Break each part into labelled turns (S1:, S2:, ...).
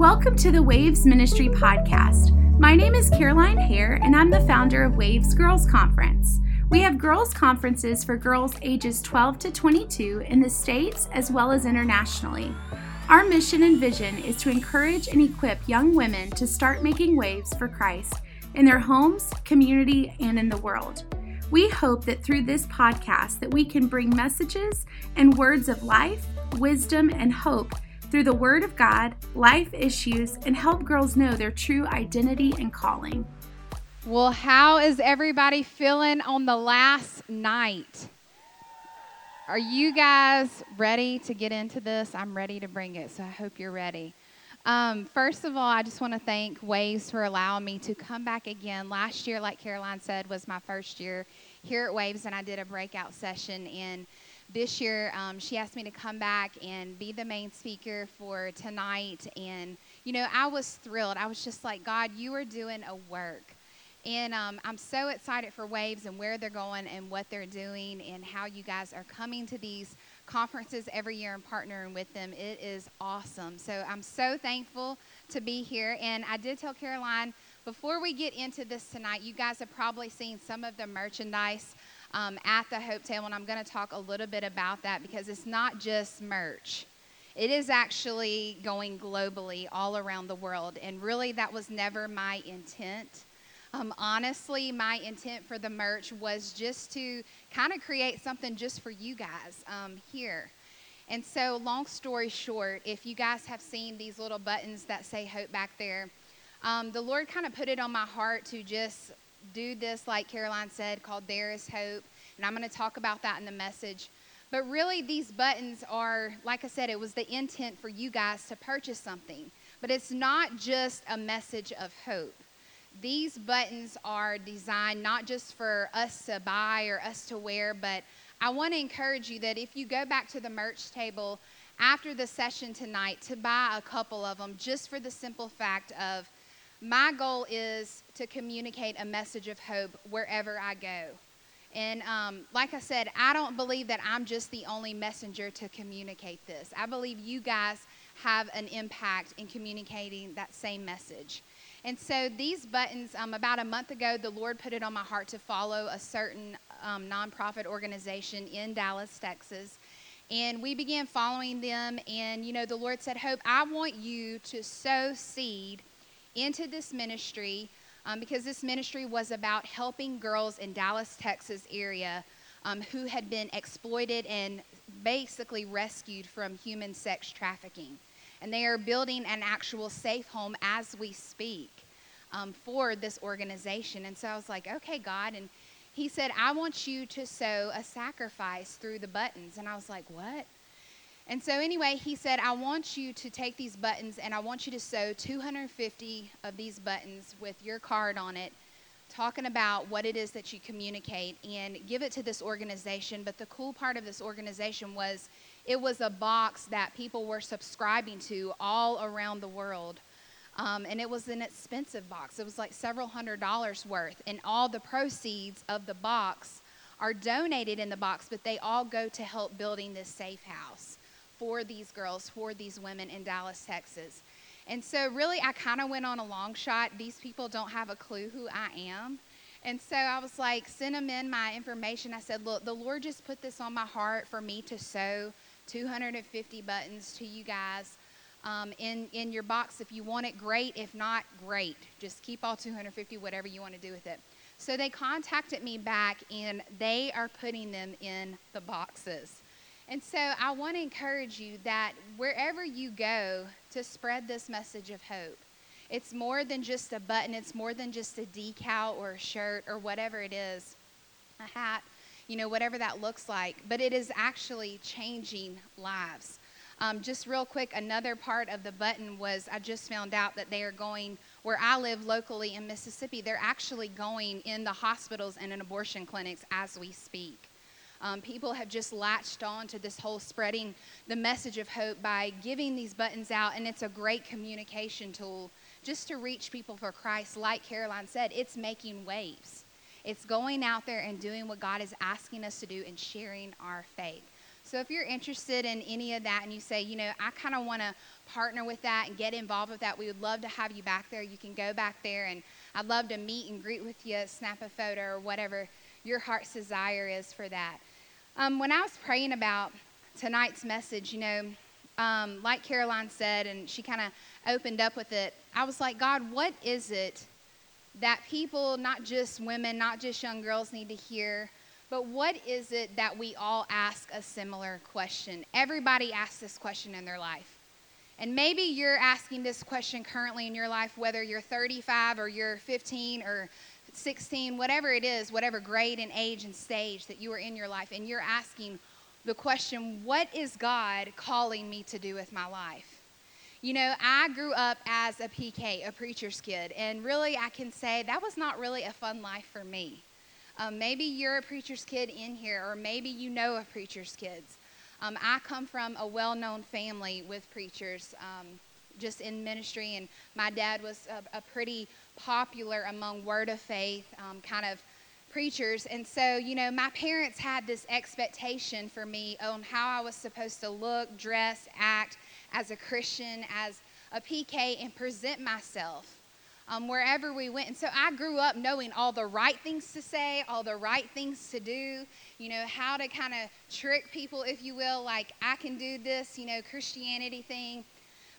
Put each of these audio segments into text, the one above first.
S1: Welcome to the Waves Ministry Podcast. My name is Caroline Hare, and I'm the founder of Waves Girls Conference. We have girls' conferences for girls ages 12 to 22 in the States as well as internationally. Our mission and vision is to encourage and equip young women to start making waves for Christ in their homes, community, and in the world. We hope that through this podcast that we can bring messages and words of life, wisdom, and hope through the word of God, life issues, and help girls know their true identity and calling.
S2: Well, how is everybody feeling on the last night? Are you guys ready to get into this? I'm ready to bring it, so I hope you're ready. Um, first of all, I just want to thank Waves for allowing me to come back again. Last year, like Caroline said, was my first year here at Waves, and I did a breakout session. And this year, um, she asked me to come back and be the main speaker for tonight. And, you know, I was thrilled. I was just like, God, you are doing a work. And um, I'm so excited for Waves and where they're going and what they're doing and how you guys are coming to these conferences every year and partnering with them. It is awesome. So I'm so thankful to be here. And I did tell Caroline before we get into this tonight, you guys have probably seen some of the merchandise um, at the Hope Table, and I'm going to talk a little bit about that because it's not just merch. It is actually going globally all around the world, and really that was never my intent. Um, honestly, my intent for the merch was just to kind of create something just for you guys um, here. And so, long story short, if you guys have seen these little buttons that say hope back there, um, the Lord kind of put it on my heart to just do this, like Caroline said, called There is Hope. And I'm going to talk about that in the message. But really, these buttons are, like I said, it was the intent for you guys to purchase something. But it's not just a message of hope. These buttons are designed not just for us to buy or us to wear, but I want to encourage you that if you go back to the merch table after the session tonight, to buy a couple of them just for the simple fact of my goal is to communicate a message of hope wherever I go. And um, like I said, I don't believe that I'm just the only messenger to communicate this. I believe you guys have an impact in communicating that same message. And so these buttons, um, about a month ago, the Lord put it on my heart to follow a certain um, nonprofit organization in Dallas, Texas. And we began following them. And, you know, the Lord said, Hope, I want you to sow seed into this ministry um, because this ministry was about helping girls in Dallas, Texas area um, who had been exploited and basically rescued from human sex trafficking. And they are building an actual safe home as we speak um, for this organization. And so I was like, okay, God. And he said, I want you to sow a sacrifice through the buttons. And I was like, what? And so, anyway, he said, I want you to take these buttons and I want you to sow 250 of these buttons with your card on it, talking about what it is that you communicate and give it to this organization. But the cool part of this organization was it was a box that people were subscribing to all around the world. Um, and it was an expensive box. It was like several hundred dollars worth. And all the proceeds of the box are donated in the box, but they all go to help building this safe house for these girls, for these women in Dallas, Texas. And so, really, I kind of went on a long shot. These people don't have a clue who I am. And so I was like, send them in my information. I said, look, the Lord just put this on my heart for me to sow 250 buttons to you guys um, in, in your box. If you want it, great. If not, great. Just keep all 250, whatever you want to do with it. So they contacted me back, and they are putting them in the boxes. And so I want to encourage you that wherever you go to spread this message of hope, it's more than just a button, it's more than just a decal or a shirt or whatever it is, a hat, you know, whatever that looks like, but it is actually changing lives. Um, just real quick, another part of the button was I just found out that they are going where I live locally in Mississippi, they're actually going in the hospitals and in abortion clinics as we speak. Um, people have just latched on to this whole spreading the message of hope by giving these buttons out, and it's a great communication tool just to reach people for Christ. Like Caroline said, it's making waves. It's going out there and doing what God is asking us to do and sharing our faith. So if you're interested in any of that and you say, you know, I kind of want to partner with that and get involved with that, we would love to have you back there. You can go back there and I'd love to meet and greet with you, snap a photo or whatever your heart's desire is for that. Um, when I was praying about tonight's message, you know, um, like Caroline said, and she kind of opened up with it, I was like, God, what is it that people, not just women, not just young girls, need to hear? But what is it that we all ask a similar question? Everybody asks this question in their life. And maybe you're asking this question currently in your life, whether you're 35 or you're 15 or 16, whatever it is, whatever grade and age and stage that you are in your life, and you're asking the question, What is God calling me to do with my life? You know, I grew up as a PK, a preacher's kid, and really I can say that was not really a fun life for me. Um, maybe you're a preacher's kid in here, or maybe you know of preacher's kids. Um, I come from a well known family with preachers um, just in ministry, and my dad was a, a pretty popular among Word of Faith um, kind of preachers. And so, you know, my parents had this expectation for me on how I was supposed to look, dress, act as a Christian, as a PK, and present myself um, wherever we went. And so I grew up knowing all the right things to say, all the right things to do, you know, how to kind of trick people, if you will, like I can do this, you know, Christianity thing.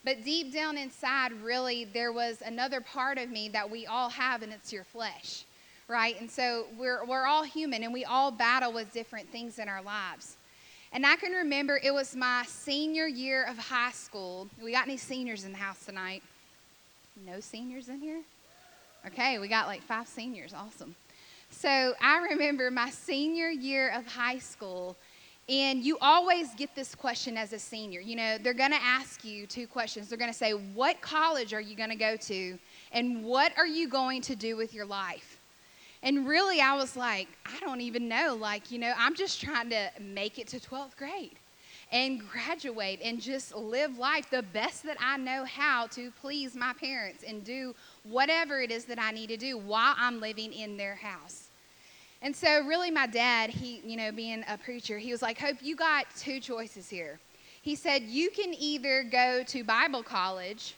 S2: But deep down inside, really, there was another part of me that we all have, and it's your flesh, right? And so we're, we're all human, and we all battle with different things in our lives. And I can remember it was my senior year of high school. We got any seniors in the house tonight? No seniors in here? Okay, we got like five seniors. Awesome. So I remember my senior year of high school, and you always get this question as a senior. You know, they're going to ask you two questions. They're going to say, What college are you going to go to? And what are you going to do with your life? And really, I was like, I don't even know. Like, you know, I'm just trying to make it to 12th grade and graduate and just live life the best that I know how to please my parents and do whatever it is that I need to do while I'm living in their house. And so, really, my dad, he, you know, being a preacher, he was like, Hope, you got two choices here. He said, You can either go to Bible college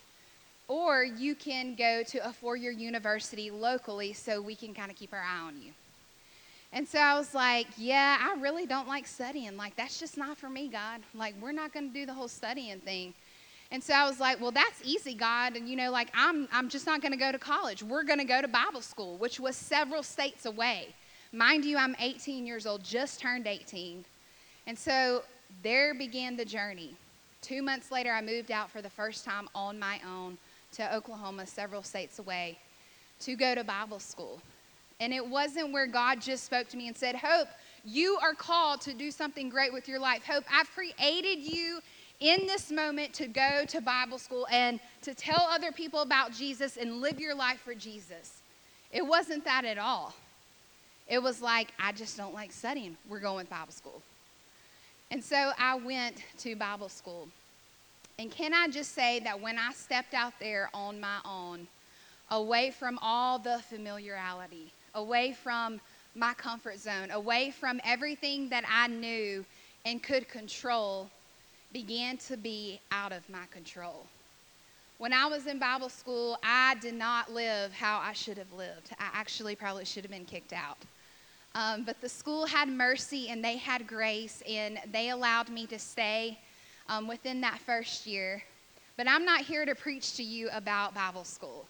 S2: or you can go to a four year university locally so we can kind of keep our eye on you. And so I was like, yeah, I really don't like studying. Like, that's just not for me, God. Like, we're not going to do the whole studying thing. And so I was like, well, that's easy, God. And, you know, like, I'm, I'm just not going to go to college. We're going to go to Bible school, which was several states away. Mind you, I'm 18 years old, just turned 18. And so there began the journey. Two months later, I moved out for the first time on my own to Oklahoma, several states away, to go to Bible school. And it wasn't where God just spoke to me and said, Hope, you are called to do something great with your life. Hope, I've created you in this moment to go to Bible school and to tell other people about Jesus and live your life for Jesus. It wasn't that at all. It was like, I just don't like studying. We're going Bible school. And so I went to Bible school. And can I just say that when I stepped out there on my own, away from all the familiarity, away from my comfort zone, away from everything that I knew and could control, began to be out of my control. When I was in Bible school, I did not live how I should have lived. I actually probably should have been kicked out. Um, but the school had mercy and they had grace, and they allowed me to stay um, within that first year. But I'm not here to preach to you about Bible school.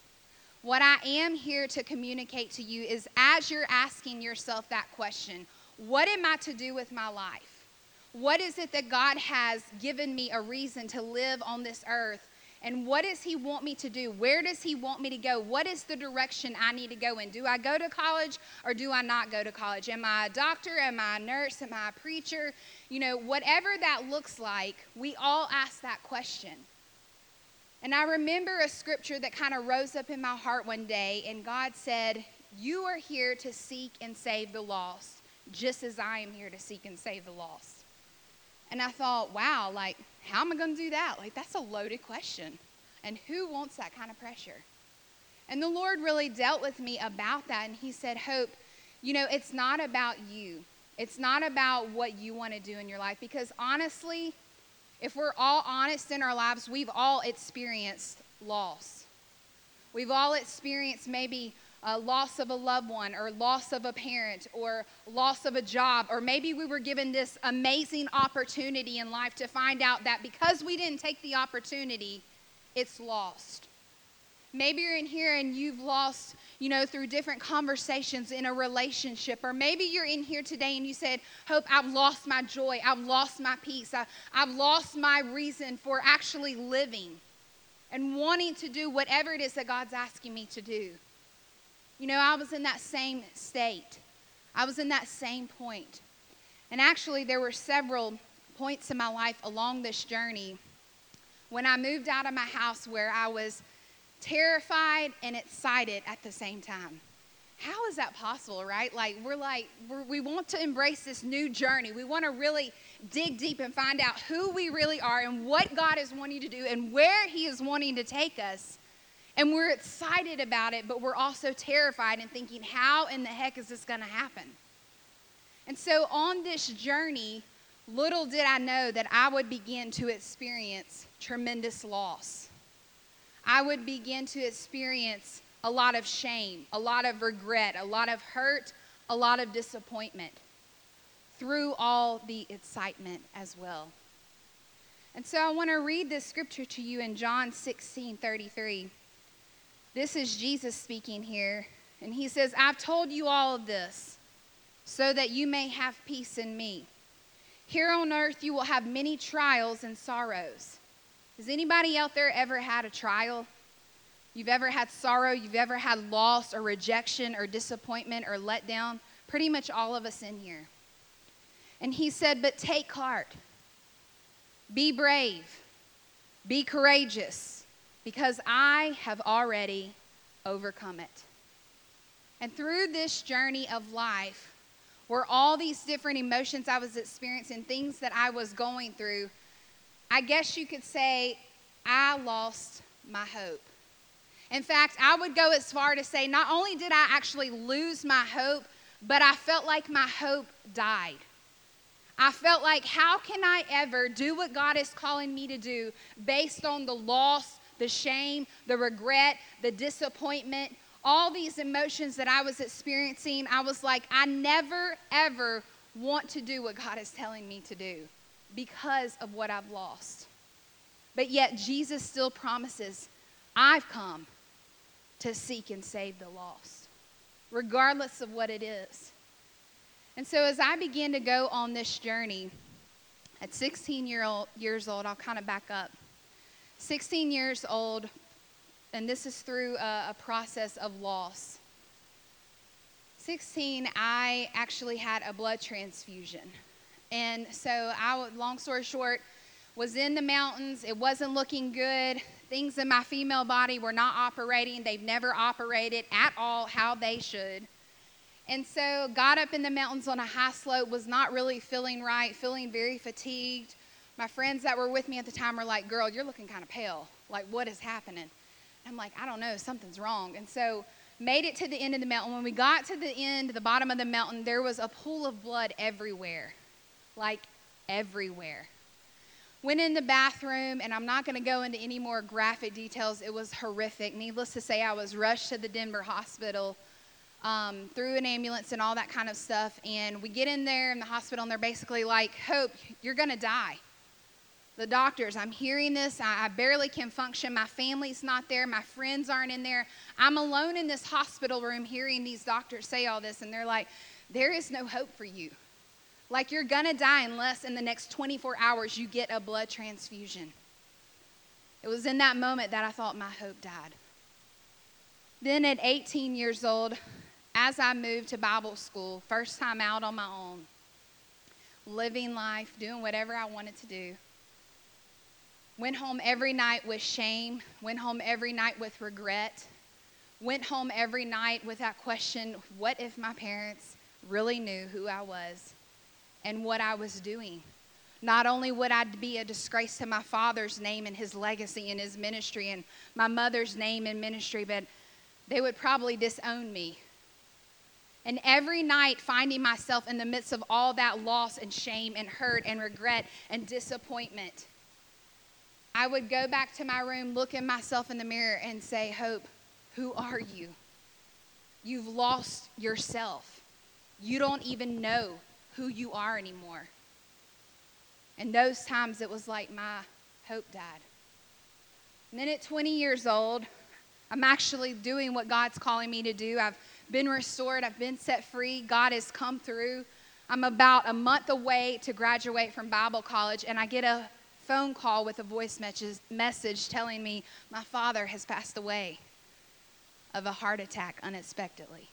S2: What I am here to communicate to you is as you're asking yourself that question, what am I to do with my life? What is it that God has given me a reason to live on this earth? And what does He want me to do? Where does He want me to go? What is the direction I need to go in? Do I go to college or do I not go to college? Am I a doctor? Am I a nurse? Am I a preacher? You know, whatever that looks like, we all ask that question. And I remember a scripture that kind of rose up in my heart one day, and God said, You are here to seek and save the lost, just as I am here to seek and save the lost. And I thought, wow, like, how am I going to do that? Like, that's a loaded question. And who wants that kind of pressure? And the Lord really dealt with me about that, and He said, Hope, you know, it's not about you. It's not about what you want to do in your life because honestly, if we're all honest in our lives, we've all experienced loss. We've all experienced maybe a loss of a loved one or loss of a parent or loss of a job or maybe we were given this amazing opportunity in life to find out that because we didn't take the opportunity it's lost. Maybe you're in here and you've lost you know through different conversations in a relationship or maybe you're in here today and you said hope i've lost my joy. I've lost my peace. I, i've lost my reason for actually living and wanting to do whatever it is that god's asking me to do you know, I was in that same state. I was in that same point. And actually, there were several points in my life along this journey when I moved out of my house where I was terrified and excited at the same time. How is that possible, right? Like, we're like, we're, we want to embrace this new journey. We want to really dig deep and find out who we really are and what God is wanting to do and where He is wanting to take us. And we're excited about it, but we're also terrified and thinking, how in the heck is this going to happen? And so on this journey, little did I know that I would begin to experience tremendous loss. I would begin to experience a lot of shame, a lot of regret, a lot of hurt, a lot of disappointment through all the excitement as well. And so I want to read this scripture to you in John 16 33. This is Jesus speaking here. And he says, I've told you all of this so that you may have peace in me. Here on earth, you will have many trials and sorrows. Has anybody out there ever had a trial? You've ever had sorrow, you've ever had loss or rejection or disappointment or letdown? Pretty much all of us in here. And he said, But take heart, be brave, be courageous because I have already overcome it. And through this journey of life, where all these different emotions I was experiencing, things that I was going through, I guess you could say I lost my hope. In fact, I would go as far to say not only did I actually lose my hope, but I felt like my hope died. I felt like, how can I ever do what God is calling me to do based on the loss the shame, the regret, the disappointment, all these emotions that I was experiencing, I was like, I never, ever want to do what God is telling me to do because of what I've lost. But yet, Jesus still promises, I've come to seek and save the lost, regardless of what it is. And so, as I began to go on this journey, at 16 year old, years old, I'll kind of back up. 16 years old, and this is through a, a process of loss. 16, I actually had a blood transfusion. And so, I, long story short, was in the mountains. It wasn't looking good. Things in my female body were not operating. They've never operated at all how they should. And so, got up in the mountains on a high slope, was not really feeling right, feeling very fatigued my friends that were with me at the time were like, Girl, you're looking kind of pale. Like, what is happening? I'm like, I don't know, something's wrong. And so, made it to the end of the mountain. When we got to the end, the bottom of the mountain, there was a pool of blood everywhere. Like, everywhere. Went in the bathroom, and I'm not going to go into any more graphic details. It was horrific. Needless to say, I was rushed to the Denver hospital um, through an ambulance and all that kind of stuff. And we get in there in the hospital, and they're basically like, Hope, you're going to die the doctors. I'm hearing this. I, I, barely can function. My family's not there. My friends aren't in there. I'm alone in this hospital room hearing these doctors say all this, and they're like, there is no hope for you. Like you're going to die unless in the next 24 hours you get a blood transfusion. It was in that moment that I thought my hope died. Then at 18 years old, as I moved to Bible school, first time out on my own, living life, doing whatever I wanted to do Went home every night with shame, went home every night with regret, went home every night with that question what if my parents really knew who I was and what I was doing? Not only would I be a disgrace to my father's name and his legacy and his ministry and my mother's name and ministry, but they would probably disown me. And every night, finding myself in the midst of all that loss and shame and hurt and regret and disappointment, I would go back to my room, look at myself in the mirror, and say, Hope, who are you? You've lost yourself. You don't even know who you are anymore. And those times it was like my hope died. And then at 20 years old, I'm actually doing what God's calling me to do. I've been restored, I've been set free. God has come through. I'm about a month away to graduate from Bible college, and I get a phone call with a voice message telling me my father has passed away of a heart attack unexpectedly.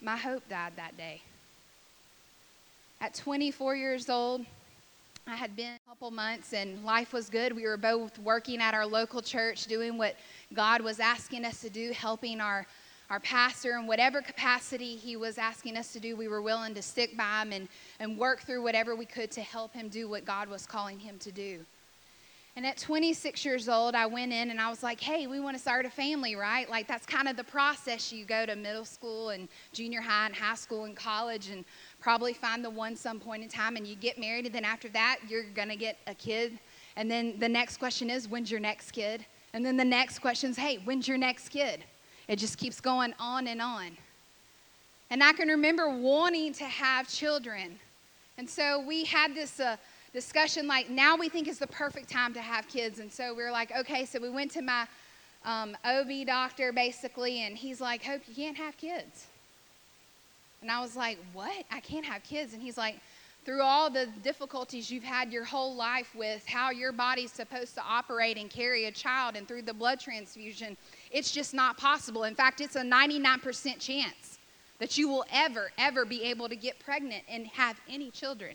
S2: My hope died that day. At 24 years old, I had been a couple months and life was good. We were both working at our local church, doing what God was asking us to do, helping our, our pastor in whatever capacity he was asking us to do. We were willing to stick by him and, and work through whatever we could to help him do what God was calling him to do. And at 26 years old, I went in and I was like, hey, we want to start a family, right? Like, that's kind of the process. You go to middle school and junior high and high school and college and probably find the one some point in time and you get married. And then after that, you're going to get a kid. And then the next question is, when's your next kid? And then the next question is, hey, when's your next kid? It just keeps going on and on. And I can remember wanting to have children. And so we had this. Uh, discussion like now we think is the perfect time to have kids. And so we are like, okay, so we went to my um, OB doctor basically, and he's like, Hope, you can't have kids. And I was like, What? I can't have kids. And he's like, through all the difficulties you've had your whole life with how your body's supposed to operate and carry a child and through the blood transfusion, it's just not possible. In fact, it's a 99% chance that you will ever, ever be able to get pregnant and have any children.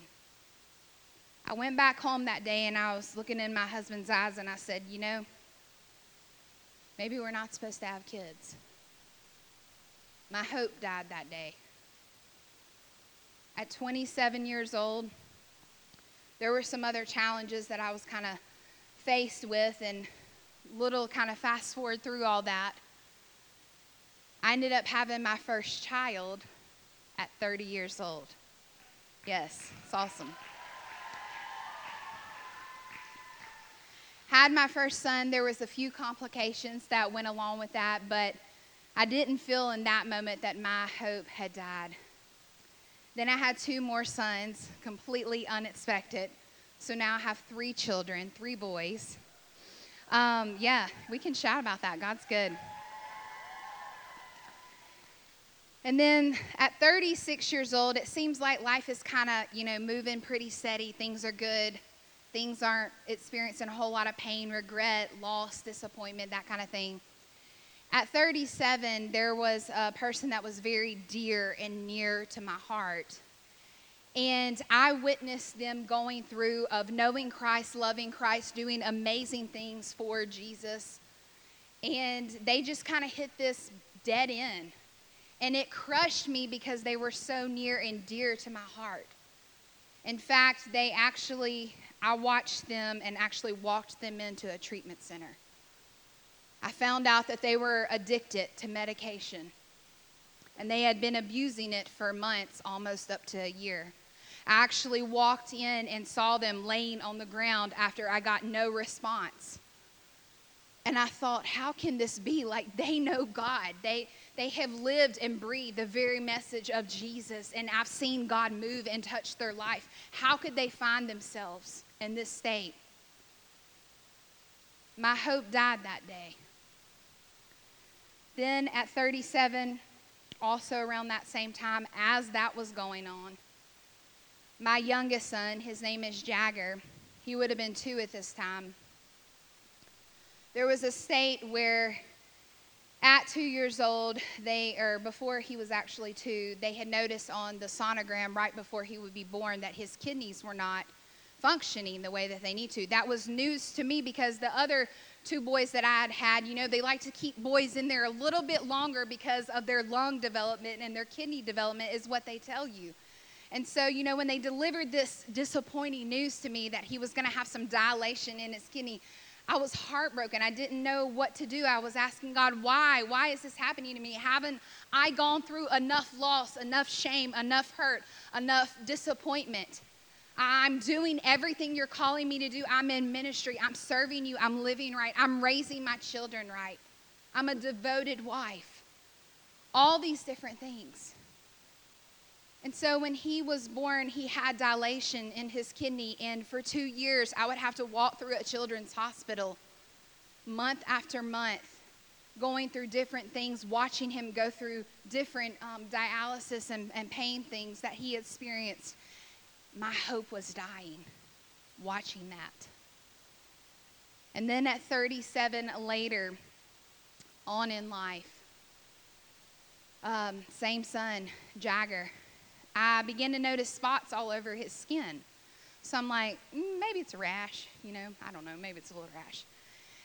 S2: I went back home that day and I was looking in my husband's eyes and I said, You know, maybe we're not supposed to have kids. My hope died that day. At 27 years old, there were some other challenges that I was kind of faced with, and little kind of fast forward through all that. I ended up having my first child at 30 years old. Yes, it's awesome. had my first son, there was a few complications that went along with that, but I didn't feel in that moment that my hope had died. Then I had two more sons, completely unexpected. So now I have three children, three boys. Um, yeah, we can shout about that. God's good. And then at 36 years old, it seems like life is kind of, you know, moving pretty steady. Things are good things aren't experiencing a whole lot of pain, regret, loss, disappointment, that kind of thing. At 37, there was a person that was very dear and near to my heart. And I witnessed them going through of knowing Christ, loving Christ, doing amazing things for Jesus. And they just kind of hit this dead end. And it crushed me because they were so near and dear to my heart. In fact, they actually I watched them and actually walked them into a treatment center. I found out that they were addicted to medication and they had been abusing it for months, almost up to a year. I actually walked in and saw them laying on the ground after I got no response. And I thought, how can this be? Like they know God. They they have lived and breathed the very message of Jesus, and I've seen God move and touch their life. How could they find themselves in this state? My hope died that day. Then at 37, also around that same time, as that was going on, my youngest son, his name is Jagger, he would have been two at this time. There was a state where at two years old, they, or before he was actually two, they had noticed on the sonogram right before he would be born that his kidneys were not functioning the way that they need to. That was news to me because the other two boys that I had had, you know, they like to keep boys in there a little bit longer because of their lung development and their kidney development, is what they tell you. And so, you know, when they delivered this disappointing news to me that he was going to have some dilation in his kidney, I was heartbroken. I didn't know what to do. I was asking God, why? Why is this happening to me? Haven't I gone through enough loss, enough shame, enough hurt, enough disappointment? I'm doing everything you're calling me to do. I'm in ministry. I'm serving you. I'm living right. I'm raising my children right. I'm a devoted wife. All these different things. And so when he was born, he had dilation in his kidney. And for two years, I would have to walk through a children's hospital month after month, going through different things, watching him go through different um, dialysis and, and pain things that he experienced. My hope was dying watching that. And then at 37 later, on in life, um, same son, Jagger I began to notice spots all over his skin. So I'm like, mm, maybe it's a rash, you know, I don't know, maybe it's a little rash.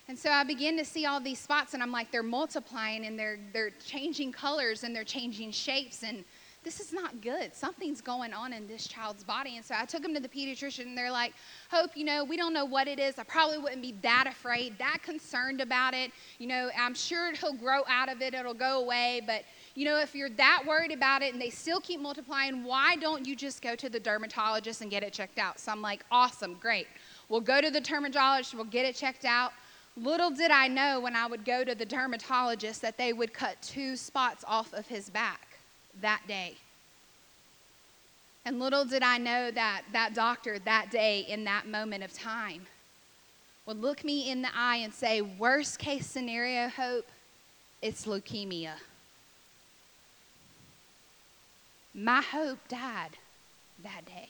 S2: And so I begin to see all these spots, and I'm like, they're multiplying and they're, they're changing colors and they're changing shapes. And this is not good. Something's going on in this child's body. And so I took him to the pediatrician, and they're like, Hope, you know, we don't know what it is. I probably wouldn't be that afraid, that concerned about it. You know, I'm sure he'll grow out of it, it'll go away, but you know, if you're that worried about it and they still keep multiplying, why don't you just go to the dermatologist and get it checked out? So I'm like, awesome, great. We'll go to the dermatologist, we'll get it checked out. Little did I know when I would go to the dermatologist that they would cut two spots off of his back that day. And little did I know that that doctor that day in that moment of time would look me in the eye and say, Worst case scenario, Hope, it's leukemia. My hope died that day.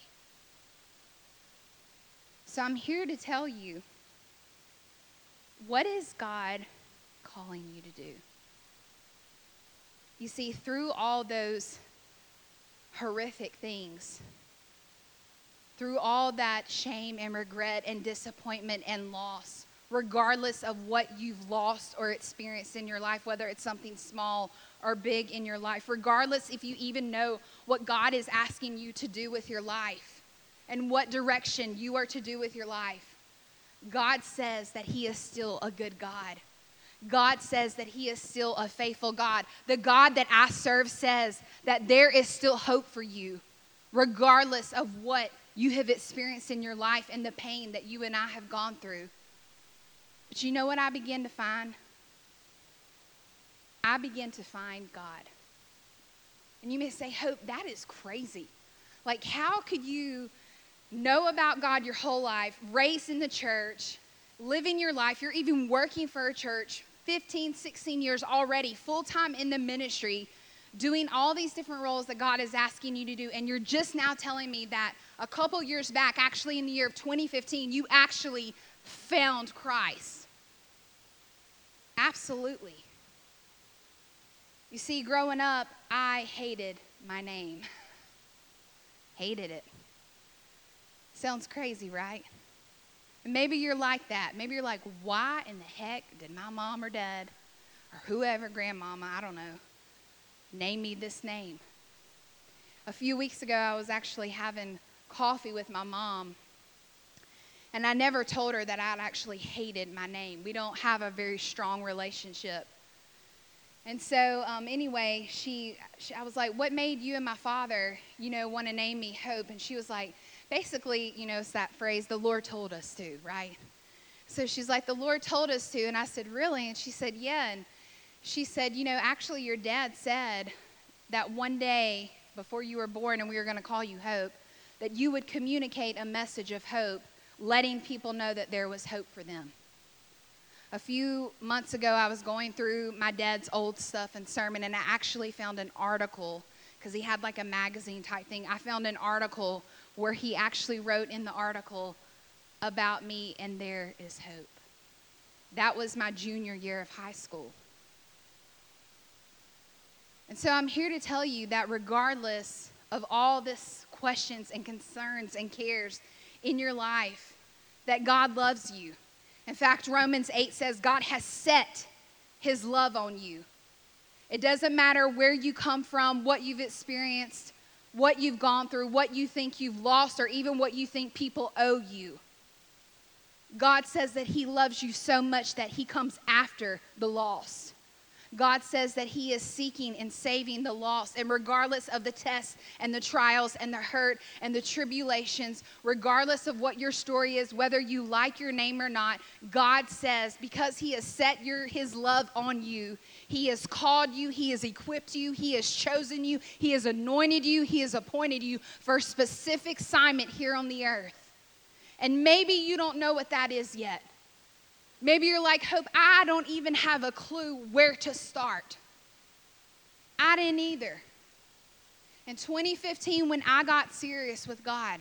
S2: So I'm here to tell you what is God calling you to do? You see, through all those horrific things, through all that shame and regret and disappointment and loss, regardless of what you've lost or experienced in your life, whether it's something small or big in your life, regardless if you even know what God is asking you to do with your life and what direction you are to do with your life. God says that He is still a good God. God says that He is still a faithful God. The God that I serve says that there is still hope for you, regardless of what you have experienced in your life and the pain that you and I have gone through. But you know what I begin to find? I began to find God. And you may say, Hope, that is crazy. Like, how could you know about God your whole life, raised in the church, living your life? You're even working for a church 15, 16 years already, full time in the ministry, doing all these different roles that God is asking you to do. And you're just now telling me that a couple years back, actually in the year of 2015, you actually found Christ. Absolutely. You see, growing up, I hated my name. hated it. Sounds crazy, right? And maybe you're like that. Maybe you're like, why in the heck did my mom or dad or whoever, grandmama, I don't know, name me this name? A few weeks ago, I was actually having coffee with my mom. And I never told her that I'd actually hated my name. We don't have a very strong relationship. And so, um, anyway, she, she, I was like, "What made you and my father, you know, want to name me Hope?" And she was like, basically, you know, it's that phrase, "The Lord told us to," right? So she's like, "The Lord told us to," and I said, "Really?" And she said, "Yeah." And she said, "You know, actually, your dad said that one day before you were born, and we were going to call you Hope, that you would communicate a message of hope, letting people know that there was hope for them." A few months ago, I was going through my dad's old stuff and sermon, and I actually found an article because he had like a magazine type thing. I found an article where he actually wrote in the article about me, and there is hope. That was my junior year of high school. And so I'm here to tell you that regardless of all this questions and concerns and cares in your life, that God loves you in fact, Romans 8 says God has set his love on you. It doesn't matter where you come from, what you've experienced, what you've gone through, what you think you've lost, or even what you think people owe you. God says that He loves you so much that He comes after the lost. God says that He is seeking and saving the lost. And regardless of the tests and the trials and the hurt and the tribulations, regardless of what your story is, whether you like your name or not, God says, because He has set your, His love on you, He has called you, He has equipped you, He has chosen you, He has anointed you, He has appointed you for a specific assignment here on the earth. And maybe you don't know what that is yet. Maybe you're like, Hope, I don't even have a clue where to start. I didn't either. In 2015, when I got serious with God,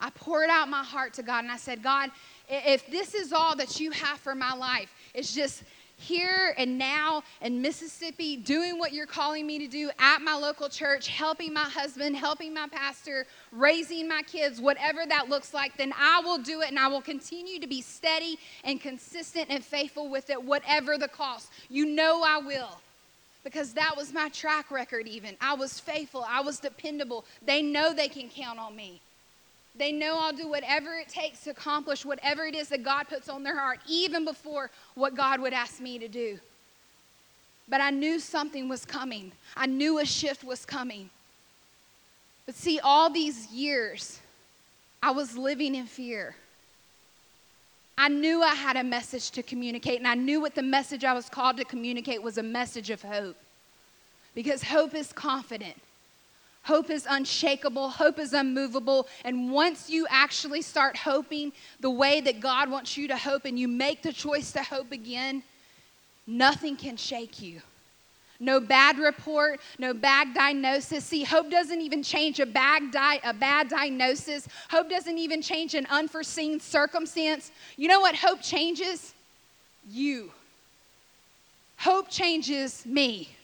S2: I poured out my heart to God and I said, God, if this is all that you have for my life, it's just here and now in Mississippi, doing what you're calling me to do at my local church, helping my husband, helping my pastor, raising my kids, whatever that looks like, then I will do it and I will continue to be steady and consistent and faithful with it, whatever the cost. You know I will. Because that was my track record, even. I was faithful, I was dependable. They know they can count on me. They know I'll do whatever it takes to accomplish whatever it is that God puts on their heart, even before what God would ask me to do. But I knew something was coming, I knew a shift was coming. But see, all these years, I was living in fear. I knew I had a message to communicate, and I knew what the message I was called to communicate was a message of hope. Because hope is confident. Hope is unshakable, hope is unmovable. And once you actually start hoping the way that God wants you to hope and you make the choice to hope again, nothing can shake you. No bad report, no bad diagnosis. See, hope doesn't even change a bad, di- a bad diagnosis. Hope doesn't even change an unforeseen circumstance. You know what hope changes? You. Hope changes me.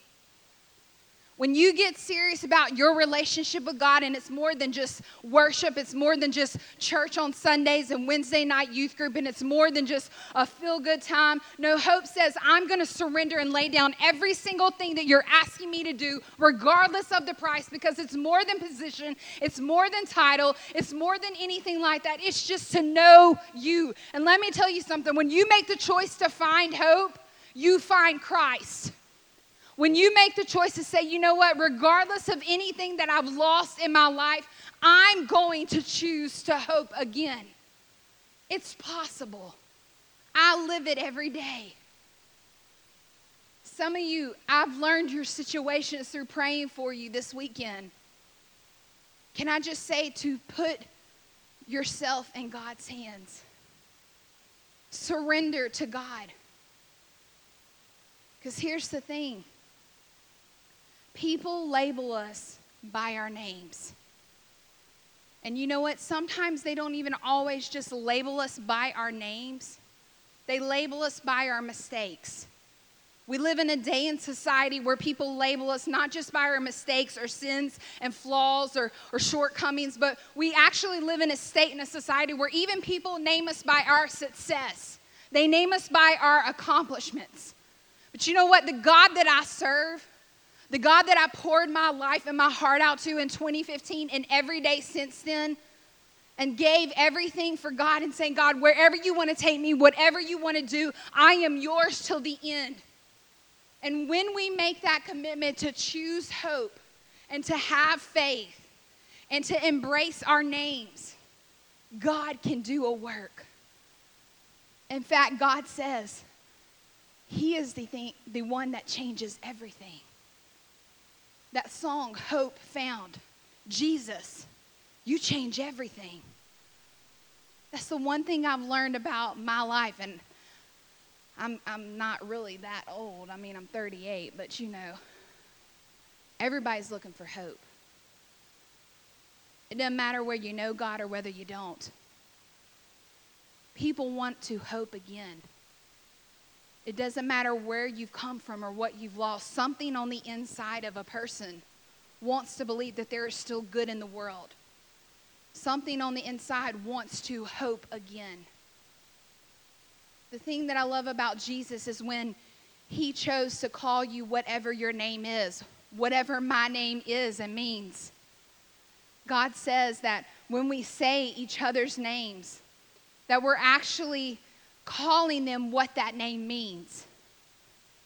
S2: When you get serious about your relationship with God, and it's more than just worship, it's more than just church on Sundays and Wednesday night youth group, and it's more than just a feel good time. No, Hope says, I'm going to surrender and lay down every single thing that you're asking me to do, regardless of the price, because it's more than position, it's more than title, it's more than anything like that. It's just to know you. And let me tell you something when you make the choice to find hope, you find Christ. When you make the choice to say, you know what, regardless of anything that I've lost in my life, I'm going to choose to hope again. It's possible. I live it every day. Some of you, I've learned your situations through praying for you this weekend. Can I just say to put yourself in God's hands? Surrender to God. Because here's the thing People label us by our names. And you know what? Sometimes they don't even always just label us by our names, they label us by our mistakes. We live in a day in society where people label us not just by our mistakes or sins and flaws or, or shortcomings, but we actually live in a state in a society where even people name us by our success. They name us by our accomplishments. But you know what? The God that I serve, the God that I poured my life and my heart out to in 2015 and every day since then, and gave everything for God and saying, God, wherever you want to take me, whatever you want to do, I am yours till the end. And when we make that commitment to choose hope and to have faith and to embrace our names, God can do a work. In fact, God says He is the, thing, the one that changes everything that song, Hope Found. Jesus, you change everything. That's the one thing I've learned about my life. And I'm, I'm not really that old. I mean, I'm 38, but you know, everybody's looking for hope. It doesn't matter whether you know God or whether you don't. People want to hope again. It doesn't matter where you've come from or what you've lost. Something on the inside of a person wants to believe that there is still good in the world. Something on the inside wants to hope again. The thing that I love about Jesus is when he chose to call you whatever your name is, whatever my name is and means. God says that when we say each other's names, that we're actually calling them what that name means.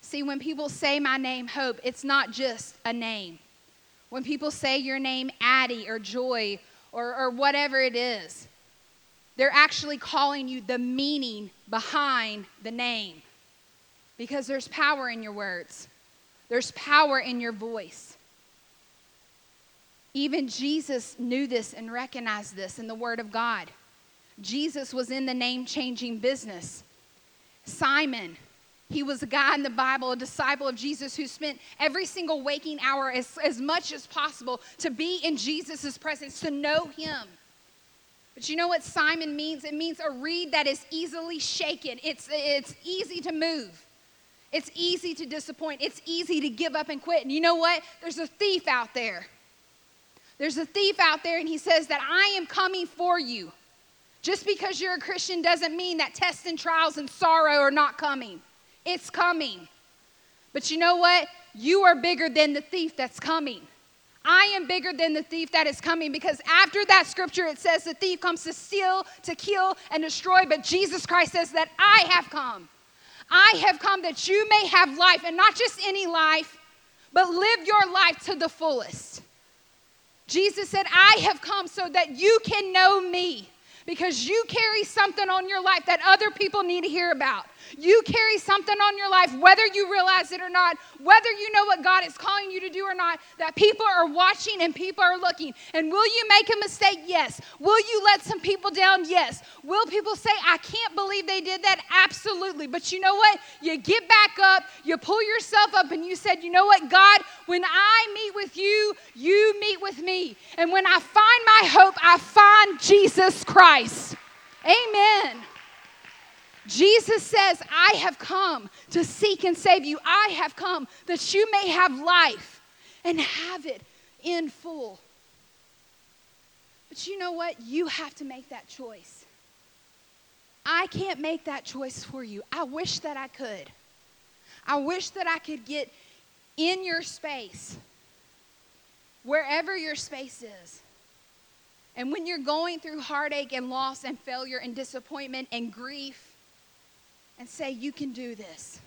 S2: See, when people say my name, Hope, it's not just a name. When people say your name, Addie or Joy or, or whatever it is, they're actually calling you the meaning behind the name because there's power in your words, there's power in your voice. Even Jesus knew this and recognized this in the Word of God. Jesus was in the name changing business. Simon, he was a guy in the Bible, a disciple of Jesus, who spent every single waking hour as, as much as possible to be in Jesus' presence, to know him. But you know what Simon means? It means a reed that is easily shaken. It's, it's easy to move. It's easy to disappoint. It's easy to give up and quit. And you know what? There's a thief out there. There's a thief out there, and he says that I am coming for you. Just because you're a Christian doesn't mean that tests and trials and sorrow are not coming. It's coming. But you know what? You are bigger than the thief that's coming. I am bigger than the thief that is coming because after that scripture, it says the thief comes to steal, to kill, and destroy. But Jesus Christ says that I have come. I have come that you may have life, and not just any life, but live your life to the fullest. Jesus said, I have come so that you can know me because you carry something on your life that other people need to hear about. You carry something on your life, whether you realize it or not, whether you know what God is calling you to do or not, that people are watching and people are looking. And will you make a mistake? Yes. Will you let some people down? Yes. Will people say, I can't believe they did that? Absolutely. But you know what? You get back up, you pull yourself up, and you said, You know what, God, when I meet with you, you meet with me. And when I find my hope, I find Jesus Christ. Amen. Jesus says, I have come to seek and save you. I have come that you may have life and have it in full. But you know what? You have to make that choice. I can't make that choice for you. I wish that I could. I wish that I could get in your space, wherever your space is. And when you're going through heartache and loss and failure and disappointment and grief, and say, You can do this.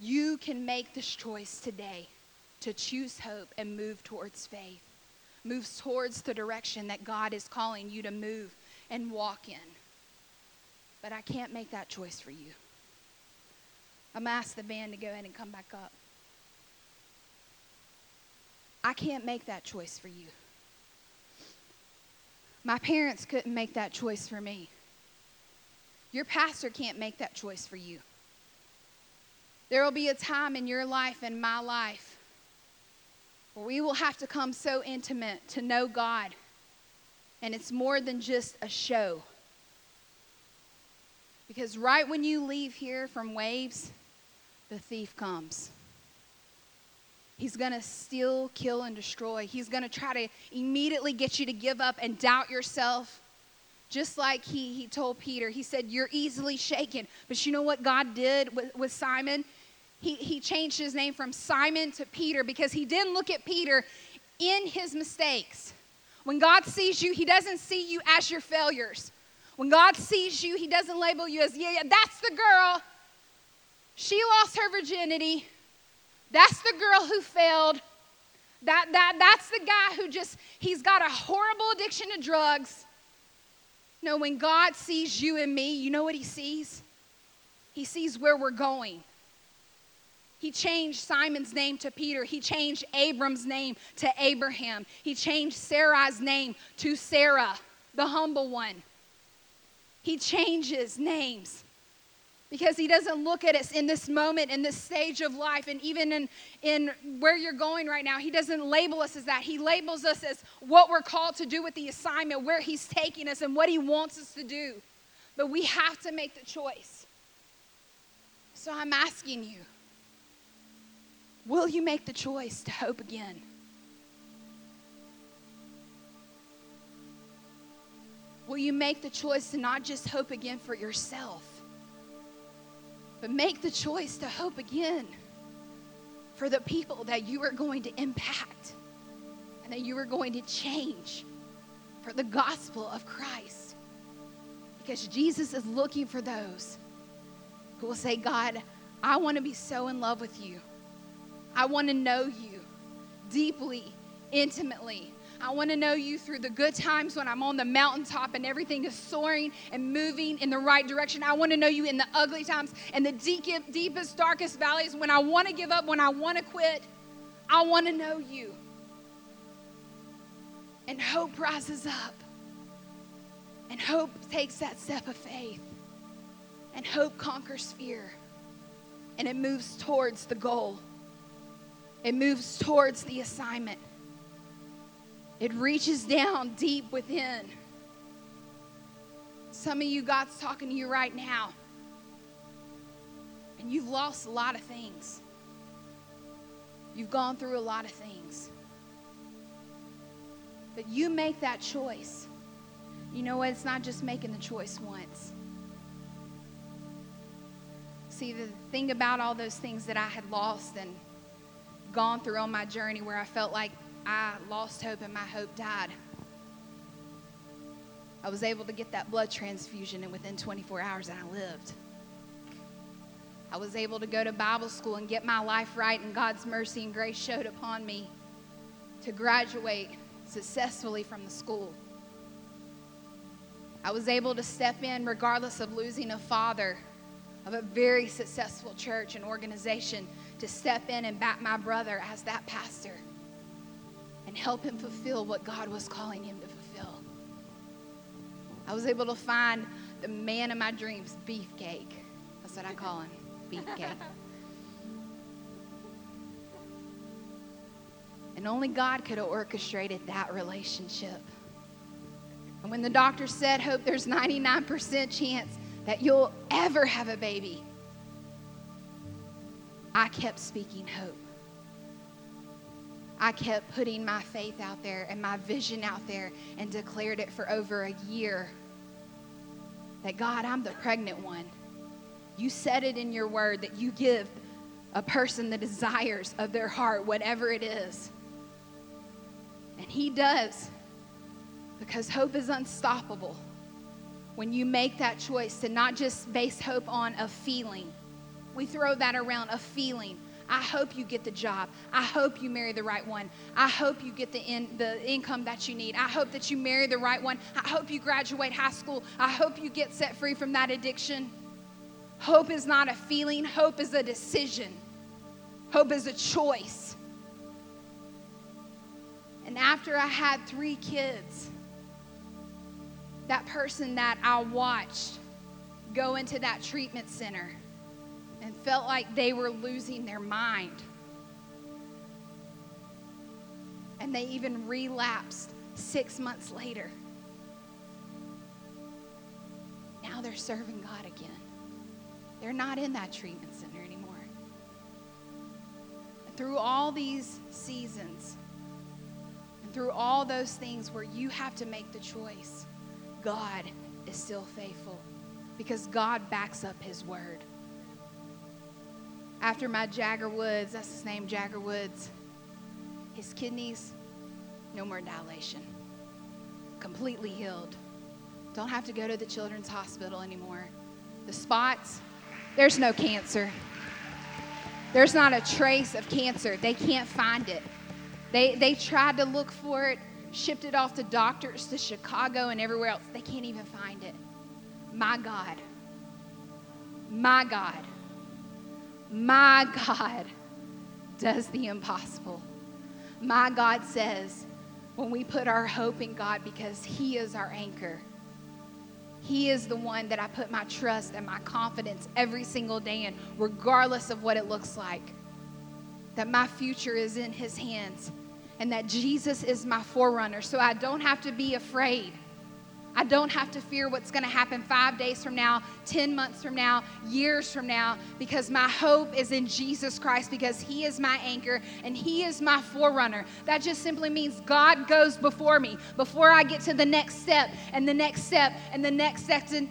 S2: You can make this choice today to choose hope and move towards faith, move towards the direction that God is calling you to move and walk in. But I can't make that choice for you. I'm ask the band to go ahead and come back up. I can't make that choice for you. My parents couldn't make that choice for me. Your pastor can't make that choice for you. There will be a time in your life and my life where we will have to come so intimate to know God. And it's more than just a show. Because right when you leave here from waves, the thief comes. He's going to steal, kill, and destroy. He's going to try to immediately get you to give up and doubt yourself just like he, he told Peter, he said, You're easily shaken. But you know what God did with, with Simon? He, he changed his name from Simon to Peter because he didn't look at Peter in his mistakes. When God sees you, he doesn't see you as your failures. When God sees you, he doesn't label you as, yeah, yeah, that's the girl. She lost her virginity. That's the girl who failed. That, that, that's the guy who just, he's got a horrible addiction to drugs. No, when God sees you and me, you know what he sees? He sees where we're going. He changed Simon's name to Peter. He changed Abram's name to Abraham. He changed Sarai's name to Sarah, the humble one. He changes names because he doesn't look at us in this moment, in this stage of life, and even in, in where you're going right now. He doesn't label us as that. He labels us as what we're called to do with the assignment, where he's taking us, and what he wants us to do. But we have to make the choice. So I'm asking you will you make the choice to hope again? Will you make the choice to not just hope again for yourself? But make the choice to hope again for the people that you are going to impact and that you are going to change for the gospel of Christ. Because Jesus is looking for those who will say, God, I want to be so in love with you. I want to know you deeply, intimately. I want to know you through the good times when I'm on the mountaintop and everything is soaring and moving in the right direction. I want to know you in the ugly times and the deep, deepest, darkest valleys when I want to give up, when I want to quit. I want to know you. And hope rises up. And hope takes that step of faith. And hope conquers fear. And it moves towards the goal, it moves towards the assignment. It reaches down deep within. Some of you, God's talking to you right now. And you've lost a lot of things. You've gone through a lot of things. But you make that choice. You know what? It's not just making the choice once. See, the thing about all those things that I had lost and gone through on my journey where I felt like I lost hope and my hope died. I was able to get that blood transfusion, and within 24 hours, I lived. I was able to go to Bible school and get my life right, and God's mercy and grace showed upon me to graduate successfully from the school. I was able to step in, regardless of losing a father of a very successful church and organization, to step in and back my brother as that pastor and help him fulfill what God was calling him to fulfill. I was able to find the man of my dreams, Beefcake. That's what I call him, Beefcake. and only God could have orchestrated that relationship. And when the doctor said, Hope there's 99% chance that you'll ever have a baby, I kept speaking hope. I kept putting my faith out there and my vision out there and declared it for over a year that God, I'm the pregnant one. You said it in your word that you give a person the desires of their heart, whatever it is. And He does because hope is unstoppable when you make that choice to not just base hope on a feeling. We throw that around a feeling. I hope you get the job. I hope you marry the right one. I hope you get the, in, the income that you need. I hope that you marry the right one. I hope you graduate high school. I hope you get set free from that addiction. Hope is not a feeling, hope is a decision, hope is a choice. And after I had three kids, that person that I watched go into that treatment center and felt like they were losing their mind. And they even relapsed six months later. Now they're serving God again. They're not in that treatment center anymore. And through all these seasons, and through all those things where you have to make the choice, God is still faithful because God backs up his word after my Jagger Woods, that's his name, Jagger Woods, his kidneys, no more dilation. Completely healed. Don't have to go to the children's hospital anymore. The spots, there's no cancer. There's not a trace of cancer. They can't find it. They, they tried to look for it, shipped it off to doctors to Chicago and everywhere else. They can't even find it. My God. My God my God does the impossible. My God says, when we put our hope in God because He is our anchor, He is the one that I put my trust and my confidence every single day in, regardless of what it looks like. That my future is in His hands and that Jesus is my forerunner, so I don't have to be afraid. I don't have to fear what's going to happen five days from now, 10 months from now, years from now, because my hope is in Jesus Christ, because He is my anchor and He is my forerunner. That just simply means God goes before me, before I get to the next step, and the next step, and the next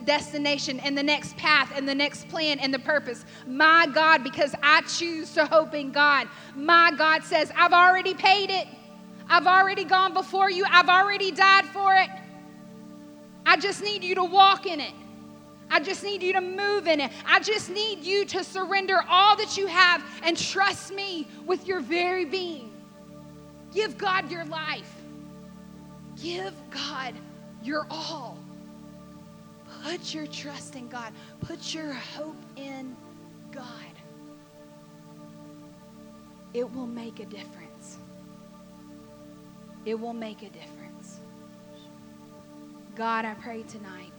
S2: destination, and the next path, and the next plan, and the purpose. My God, because I choose to hope in God, my God says, I've already paid it. I've already gone before you. I've already died for it. I just need you to walk in it. I just need you to move in it. I just need you to surrender all that you have and trust me with your very being. Give God your life. Give God your all. Put your trust in God. Put your hope in God. It will make a difference. It will make a difference. God, I pray tonight.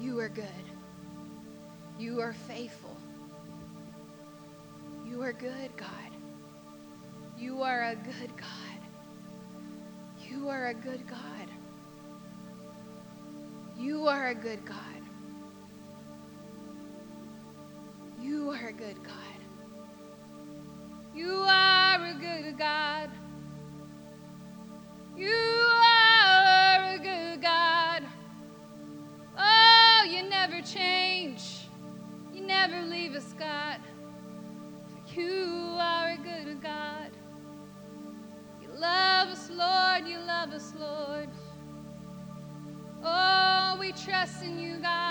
S2: You are good. You are faithful. You are good, God. You are a good God. You are a good God. You are a good God. You are a good God. You are a good God. You are a good God. Oh, you never change. You never leave us, God. You are a good God. You love us, Lord. You love us, Lord. Oh, we trust in you, God.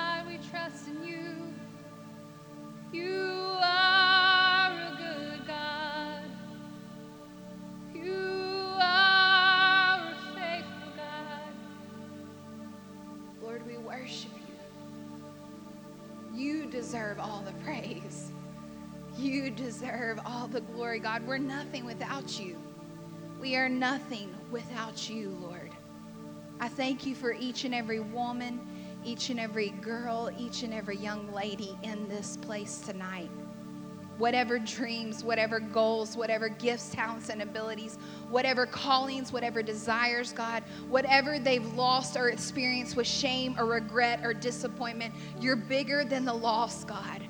S2: You deserve all the glory, God. We're nothing without you. We are nothing without you, Lord. I thank you for each and every woman, each and every girl, each and every young lady in this place tonight. Whatever dreams, whatever goals, whatever gifts, talents, and abilities, whatever callings, whatever desires, God, whatever they've lost or experienced with shame or regret or disappointment, you're bigger than the loss, God.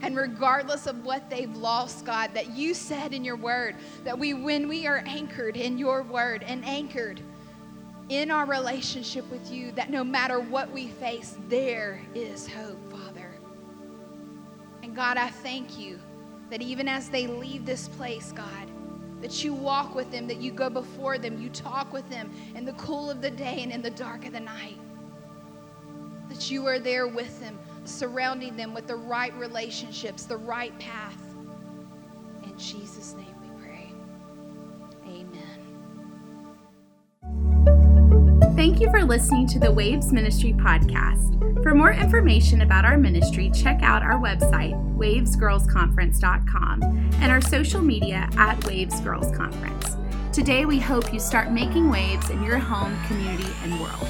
S2: And regardless of what they've lost, God, that you said in your word that we, when we are anchored in your word and anchored in our relationship with you, that no matter what we face, there is hope, Father. And God, I thank you that even as they leave this place, God, that you walk with them, that you go before them, you talk with them in the cool of the day and in the dark of the night. That you are there with them, surrounding them with the right relationships, the right path. In Jesus' name we pray. Amen.
S1: Thank you for listening to the Waves Ministry podcast. For more information about our ministry, check out our website, wavesgirlsconference.com, and our social media at Waves Girls Conference. Today, we hope you start making waves in your home, community, and world.